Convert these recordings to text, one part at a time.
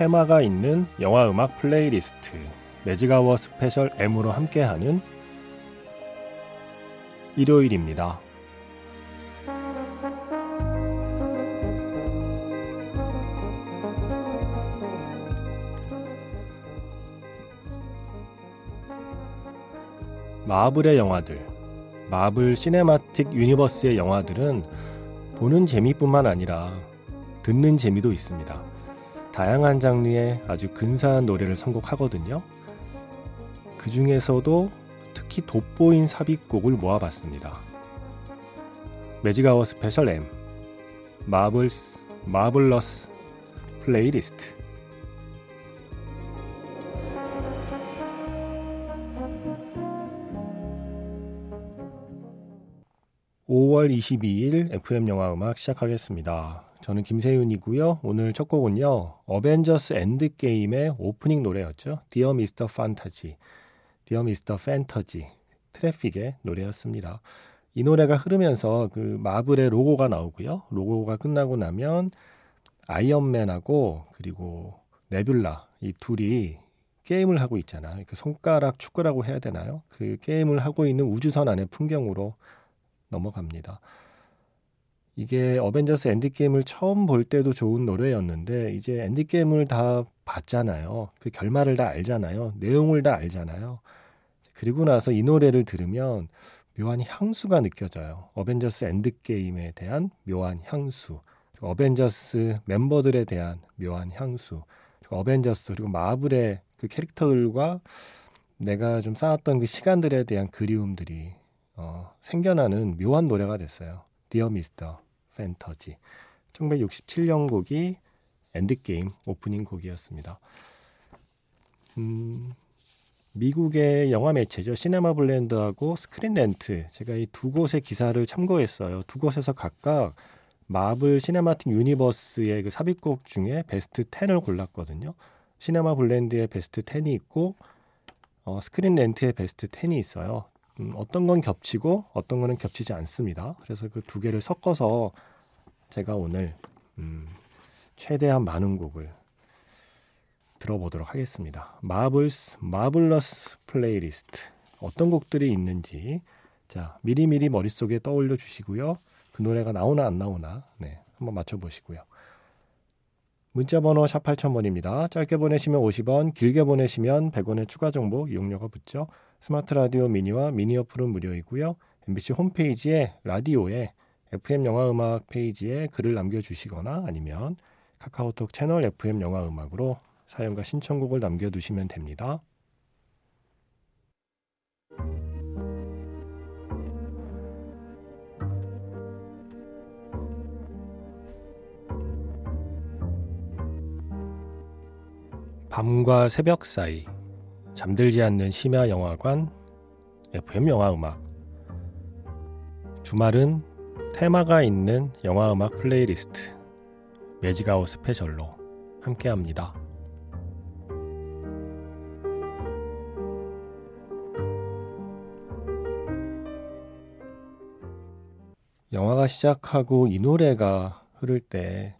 테마가 있는 영화 음악 playlist Magic Hour Special M으로 함께하는 일요일입니다. 마블의 영화들, 마블 시네마틱 유니버스의 영화들은 보는 재미뿐만 아니라 듣는 재미도 있습니다. 다양한 장르의 아주 근사한 노래를 선곡하거든요. 그 중에서도 특히 돋보인 삽입곡을 모아봤습니다. Magic Hour Special M Marvel's Marvelous Playlist 5월 22일 FM 영화 음악 시작하겠습니다. 저는 김세윤이고요. 오늘 첫 곡은요. 어벤져스 엔드게임의 오프닝 노래였죠. Dear Mr. Fantasy. Dear Mr. Fantasy. 트래픽의 노래였습니다. 이 노래가 흐르면서 그 마블의 로고가 나오고요. 로고가 끝나고 나면 아이언맨하고 그리고 네뷸라 이 둘이 게임을 하고 있잖아요. 그 손가락 축구라고 해야 되나요? 그 게임을 하고 있는 우주선 안의 풍경으로 넘어갑니다. 이게 어벤져스 엔드게임을 처음 볼 때도 좋은 노래였는데 이제 엔드게임을 다 봤잖아요. 그 결말을 다 알잖아요. 내용을 다 알잖아요. 그리고 나서 이 노래를 들으면 묘한 향수가 느껴져요. 어벤져스 엔드게임에 대한 묘한 향수. 어벤져스 멤버들에 대한 묘한 향수. 어벤져스 그리고 마블의 그 캐릭터들과 내가 좀 쌓았던 그 시간들에 대한 그리움들이 어, 생겨나는 묘한 노래가 됐어요. Dear Mr. Fantasy 1967년 곡이 엔드게임 오프닝 곡이었습니다. 음, 미국의 영화 매체죠. CinemaBlend하고 Screen Rant. 제가 이 두 곳의 기사를 참고했어요. 두 곳에서 각각 마블 시네마틱 유니버스의 그 삽입곡 중에 베스트 10을 골랐거든요. CinemaBlend의 베스트 10이 있고 어, Screen Rant의 베스트 10이 있어요. 음, 어떤 건 겹치고 어떤 거는 겹치지 않습니다. 그래서 그 두 개를 섞어서 제가 오늘 음, 최대한 많은 곡을 들어보도록 하겠습니다. Marvel's Marvelous Playlist 어떤 곡들이 있는지 자 미리미리 머릿속에 떠올려 주시고요. 그 노래가 나오나 안 나오나 네 한번 맞춰 보시고요. 문자 번호 샵 8000번입니다. 짧게 보내시면 50원, 길게 보내시면 100원의 추가 정보 이용료가 붙죠. 스마트 라디오 미니와 미니 어플은 무료이고요. MBC 홈페이지에 라디오에 FM 영화 음악 페이지에 글을 남겨주시거나 아니면 카카오톡 채널 FM 영화 음악으로 사연과 신청곡을 남겨두시면 됩니다. 밤과 새벽 사이 잠들지 않는 심야 영화관 FM 영화 음악 주말은 테마가 있는 영화 음악 playlist Magic Hour Special로 함께합니다. 영화가 시작하고 이 노래가 흐를 때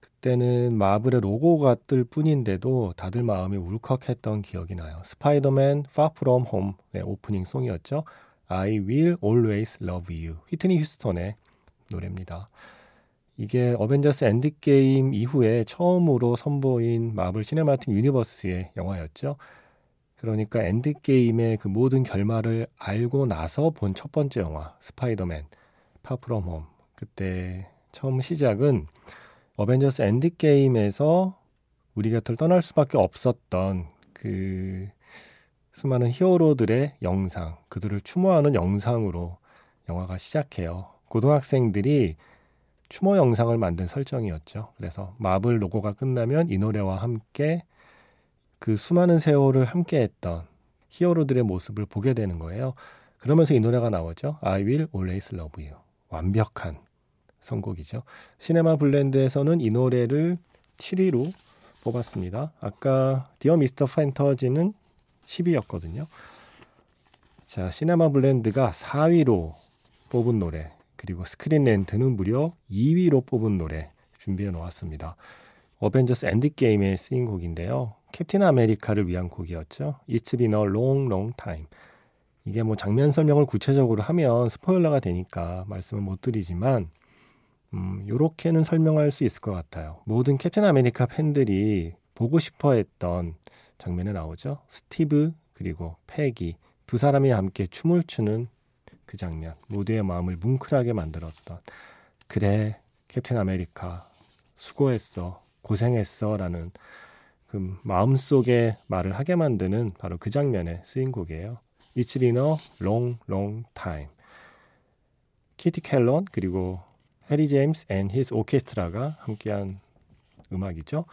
그때는 마블의 로고가 뜰 뿐인데도 다들 마음이 울컥했던 기억이 나요. 스파이더맨 Far From Home의 오프닝 송이었죠. I Will Always Love You. 휘트니 휴스턴의 노래입니다. 이게 어벤져스 엔드게임 이후에 처음으로 선보인 마블 시네마틱 유니버스의 영화였죠. 그러니까 엔드게임의 그 모든 결말을 알고 나서 본 첫 번째 영화 스파이더맨 파프롬 홈 그때 처음 시작은 어벤져스 엔드게임에서 우리 곁을 떠날 수밖에 없었던 그 수많은 히어로들의 영상, 그들을 추모하는 영상으로 영화가 시작해요. 고등학생들이 추모 영상을 만든 설정이었죠. 그래서 마블 로고가 끝나면 이 노래와 함께 그 수많은 세월을 함께 했던 히어로들의 모습을 보게 되는 거예요. 그러면서 이 노래가 나오죠. I will always love you. 완벽한 선곡이죠. CinemaBlend에서는 이 노래를 7위로 뽑았습니다. 아까 Dear Mr. Fantasy는 10위였거든요. 자, CinemaBlend가 4위로 뽑은 노래, 그리고 Screen Rant는 무려 2위로 뽑은 노래 준비해 놓았습니다. 어벤져스 엔드게임에 쓰인 곡인데요. 캡틴 아메리카를 위한 곡이었죠. It's been a long, long time. 이게 뭐 장면 설명을 구체적으로 하면 스포일러가 되니까 말씀을 못 드리지만 음, 요렇게는 설명할 수 있을 것 같아요. 모든 캡틴 아메리카 팬들이 보고 싶어 했던 장면에 나오죠. 스티브 그리고 페기 두 사람이 함께 춤을 추는 그 장면. 모두의 마음을 뭉클하게 만들었던 그래 캡틴 아메리카 수고했어 고생했어라는 그 마음속에 말을 하게 만드는 바로 그 장면에 쓰인 곡이에요. It's been a long, long time. 키티 켈런 그리고 해리 제임스 앤 히스 오케스트라가 함께한 음악이죠.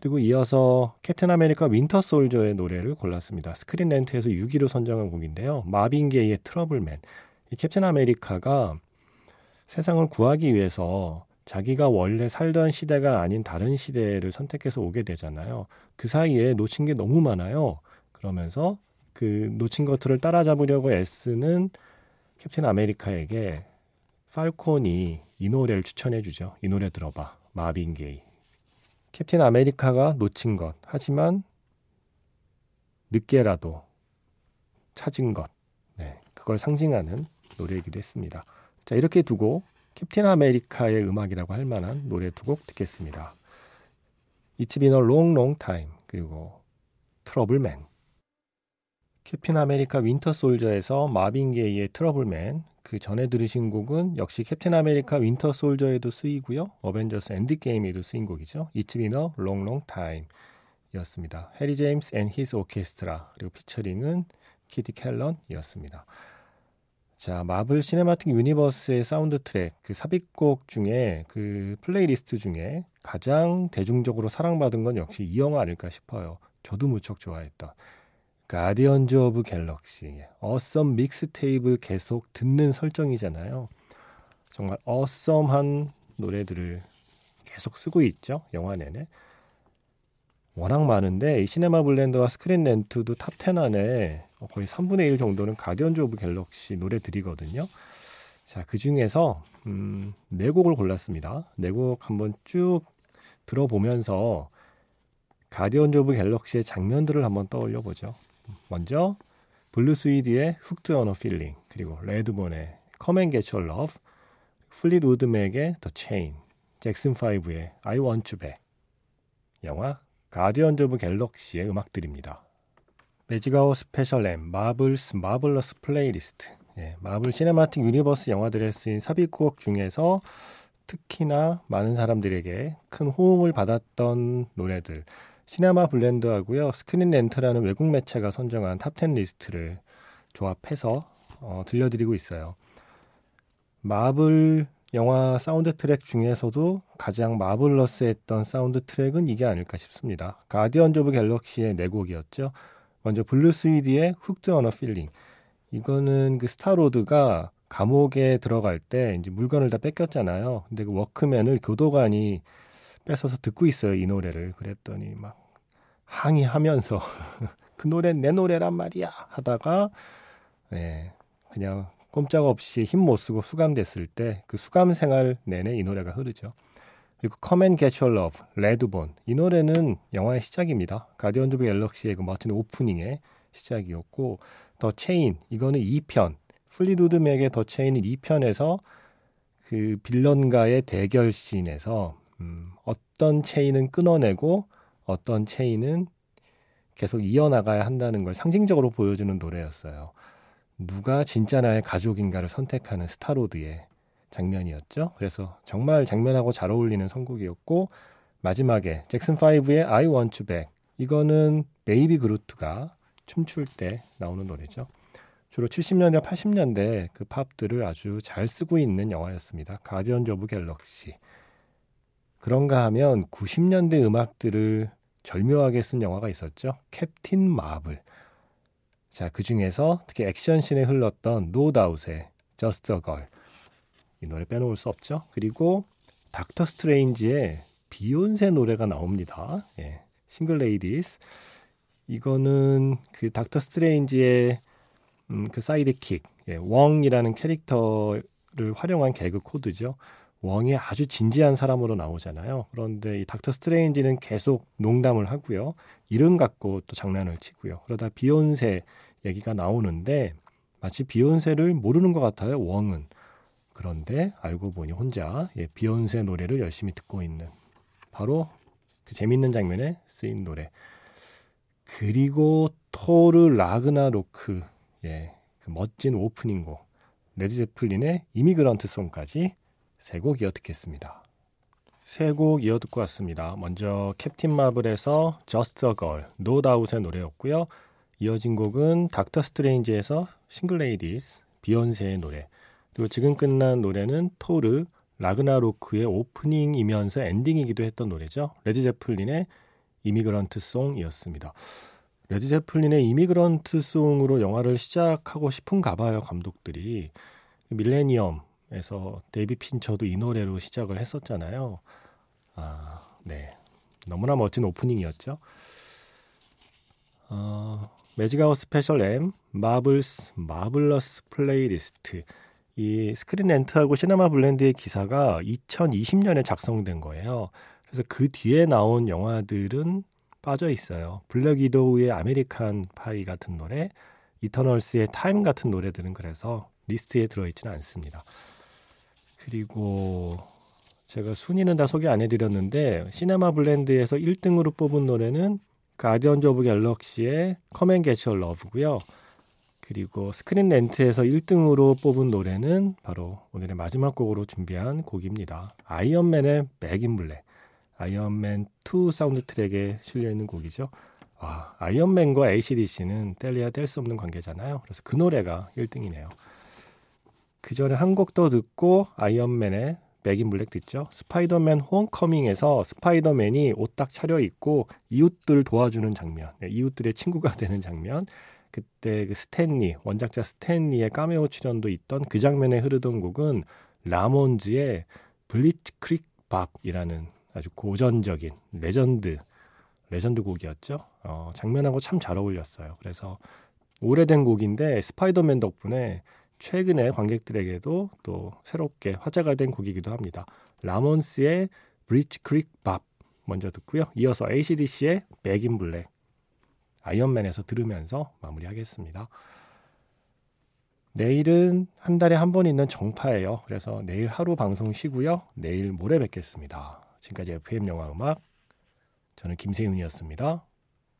그리고 이어서 캡틴 아메리카 윈터 솔저의 노래를 골랐습니다. 스크린 렌트에서 6위로 선정한 곡인데요. 마빈 게이의 Trouble Man. 이 캡틴 아메리카가 세상을 구하기 위해서 자기가 원래 살던 시대가 아닌 다른 시대를 선택해서 오게 되잖아요. 그 사이에 놓친 게 너무 많아요. 그러면서 그 놓친 것들을 따라잡으려고 애쓰는 캡틴 아메리카에게 팔콘이 이 노래를 추천해 주죠. 이 노래 들어봐. 마빈 게이. 캡틴 아메리카가 놓친 것. 하지만 늦게라도 찾은 것. 네. 그걸 상징하는 노래이기도 했습니다. 자, 이렇게 두고 캡틴 아메리카의 음악이라고 할 만한 노래 두 곡 듣겠습니다. It's been a long, long time. 그리고 Trouble Man. 캡틴 아메리카 윈터 솔저에서 마빈 게이의 Trouble Man, 그 전에 들으신 곡은 역시 캡틴 아메리카 윈터 솔저에도 쓰이고요. 어벤져스 엔드게임에도 쓰인 곡이죠. It's been a long, long time 이었습니다. 해리 제임스 앤 히스 오케스트라 그리고 피처링은 키티 켈런이었습니다. 자, 마블 시네마틱 유니버스의 사운드 트랙, 그 삽입곡 중에 그 플레이리스트 중에 가장 대중적으로 사랑받은 건 역시 이 영화 아닐까 싶어요. 저도 무척 좋아했던 가디언즈 오브 갤럭시 awesome mixtape을 계속 듣는 설정이잖아요. 정말 awesome한 노래들을 계속 쓰고 있죠. 영화 내내. 워낙 많은데 이 시네마 블렌드와 스크린 렌트도 top 10 안에 거의 3분의 1 정도는 가디언즈 오브 갤럭시 노래들이거든요. 자, 그 중에서 음, 네 곡을 골랐습니다. 네 곡 한번 쭉 들어보면서 가디언즈 오브 갤럭시의 장면들을 한번 떠올려 보죠. 먼저 블루 스위드의 Hooked on a Feeling 그리고 레드본의 Get Your Love 플리트우드 맥의 The Chain 잭슨 5의 I Want You Back. 영화 가디언즈 오브 갤럭시의 음악들입니다. 매직아워 스페셜 M Marvel's Marvelous Playlist. 예, 마블 시네마틱 유니버스 영화들에 쓰인 삽입곡 중에서 특히나 많은 사람들에게 큰 호응을 받았던 노래들 시네마 블렌드하고요. 스크린 렌트라는 외국 매체가 선정한 top10 리스트를 조합해서 어, 들려드리고 있어요. 마블 영화 사운드 트랙 중에서도 가장 marvelous했던 사운드 트랙은 이게 아닐까 싶습니다. 가디언 오브 갤럭시의 네 곡이었죠. 먼저 블루 스위드의 Hooked on a Feeling. 이거는 그 스타로드가 감옥에 들어갈 때 이제 물건을 다 뺏겼잖아요. 근데 그 워크맨을 교도관이 뺏어서 듣고 있어요, 이 노래를. 그랬더니 막 항의하면서 그 노래 내 노래란 말이야 하다가 네, 그냥 꼼짝없이 힘 못 쓰고 수감됐을 때 그 수감 생활 내내 이 노래가 흐르죠. 그리고 Come and Get Your Love, 레드본 이 노래는 영화의 시작입니다. 가디언즈 오브 갤럭시의 그 멋진 오프닝의 시작이었고 The Chain 이거는 2편 플리트우드 맥의 The Chain은 2편에서 그 빌런과의 대결 씬에서 음, 어떤 체인은 끊어내고 어떤 체인은 계속 이어나가야 한다는 걸 상징적으로 보여주는 노래였어요. 누가 진짜 나의 가족인가를 선택하는 스타로드의 장면이었죠. 그래서 정말 장면하고 잘 어울리는 선곡이었고 마지막에 잭슨 5의 I Want You Back 이거는 베이비 그루트가 춤출 때 나오는 노래죠. 주로 70년대, 80년대 그 팝들을 아주 잘 쓰고 있는 영화였습니다. 가디언 오브 갤럭시. 그런가 하면 90년대 음악들을 절묘하게 쓴 영화가 있었죠. 캡틴 마블. 자, 그 중에서 특히 액션씬에 흘렀던 노다웃의 Just a Girl. 이 노래 빼놓을 수 없죠. 그리고 닥터 스트레인지의 비욘세 노래가 나옵니다. 예. Single Ladies. 이거는 그 닥터 스트레인지의 음, 그 sidekick, 예, 웡이라는 캐릭터를 활용한 개그 코드죠. 웡이 아주 진지한 사람으로 나오잖아요. 그런데 이 닥터 스트레인지는 계속 농담을 하고요. 이름 갖고 또 장난을 치고요. 그러다 비욘세 얘기가 나오는데 마치 비욘세를 모르는 것 같아요. 웡은. 그런데 알고 보니 혼자 예, 비욘세 노래를 열심히 듣고 있는 바로 그 재밌는 장면에 쓰인 노래. 그리고 토르 라그나로크 예, 그 멋진 오프닝곡 레드 제플린의 Immigrant Song까지 세 곡 이어 듣겠습니다. 세 곡 이어 듣고 왔습니다. 먼저 캡틴 마블에서 Just a Girl, No Doubt의 노래였고요. 이어진 곡은 닥터 스트레인지에서 Single Ladies, 비욘세의 노래. 그리고 지금 끝난 노래는 토르, 라그나로크의 오프닝이면서 엔딩이기도 했던 노래죠. 레드 제플린의 Immigrant Song이었습니다. 레드 제플린의 Immigrant Song으로 영화를 시작하고 싶은가 봐요, 감독들이. 밀레니엄 에서 데이비 핀처도 이 노래로 시작을 했었잖아요. 아, 네. 너무나 멋진 오프닝이었죠. 어, 매직아워 스페셜 M, Marvel's, Marvelous Playlist. 이 Screen Rant하고 CinemaBlend의 기사가 2020년에 작성된 거예요. 그래서 그 뒤에 나온 영화들은 빠져 있어요. Black Widow의 American Pie 같은 노래, Eternals의 Time 같은 노래들은 그래서 리스트에 들어있지는 않습니다. 그리고 제가 순위는 다 소개 안 해드렸는데 CinemaBlend에서 1등으로 뽑은 노래는 가디언즈 오브 갤럭시의 커맨 게처 러브고요. 그리고 Screen Rant에서 1등으로 뽑은 노래는 바로 오늘의 마지막 곡으로 준비한 곡입니다. 아이언맨의 Back in Black. 아이언맨 2 사운드 트랙에 실려 있는 곡이죠. 아, 아이언맨과 ACDC는 뗄래야 뗄 수 없는 관계잖아요. 그래서 그 노래가 1등이네요. 그 전에 한 곡 더 듣고 아이언맨의 Back in Black 듣죠. 스파이더맨 Homecoming에서 스파이더맨이 옷 딱 차려입고 이웃들 도와주는 장면, 네, 이웃들의 친구가 되는 장면. 그때 그 스탠리, 원작자 스탠리의 까메오 출연도 있던 그 장면에 흐르던 곡은 Ramones의 Blitzkrieg Bop이라는 아주 고전적인 레전드 레전드 곡이었죠. 어, 장면하고 참 잘 어울렸어요. 그래서 오래된 곡인데 스파이더맨 덕분에 최근에 관객들에게도 또 새롭게 화제가 된 곡이기도 합니다. Ramones의 Blitzkrieg Bop 먼저 듣고요. 이어서 ACDC의 Back in Black 아이언맨에서 들으면서 마무리하겠습니다. 내일은 한 달에 한 번 있는 정파예요. 그래서 내일 하루 방송 쉬고요. 내일 모레 뵙겠습니다. 지금까지 FM 영화 음악 저는 김세윤이었습니다.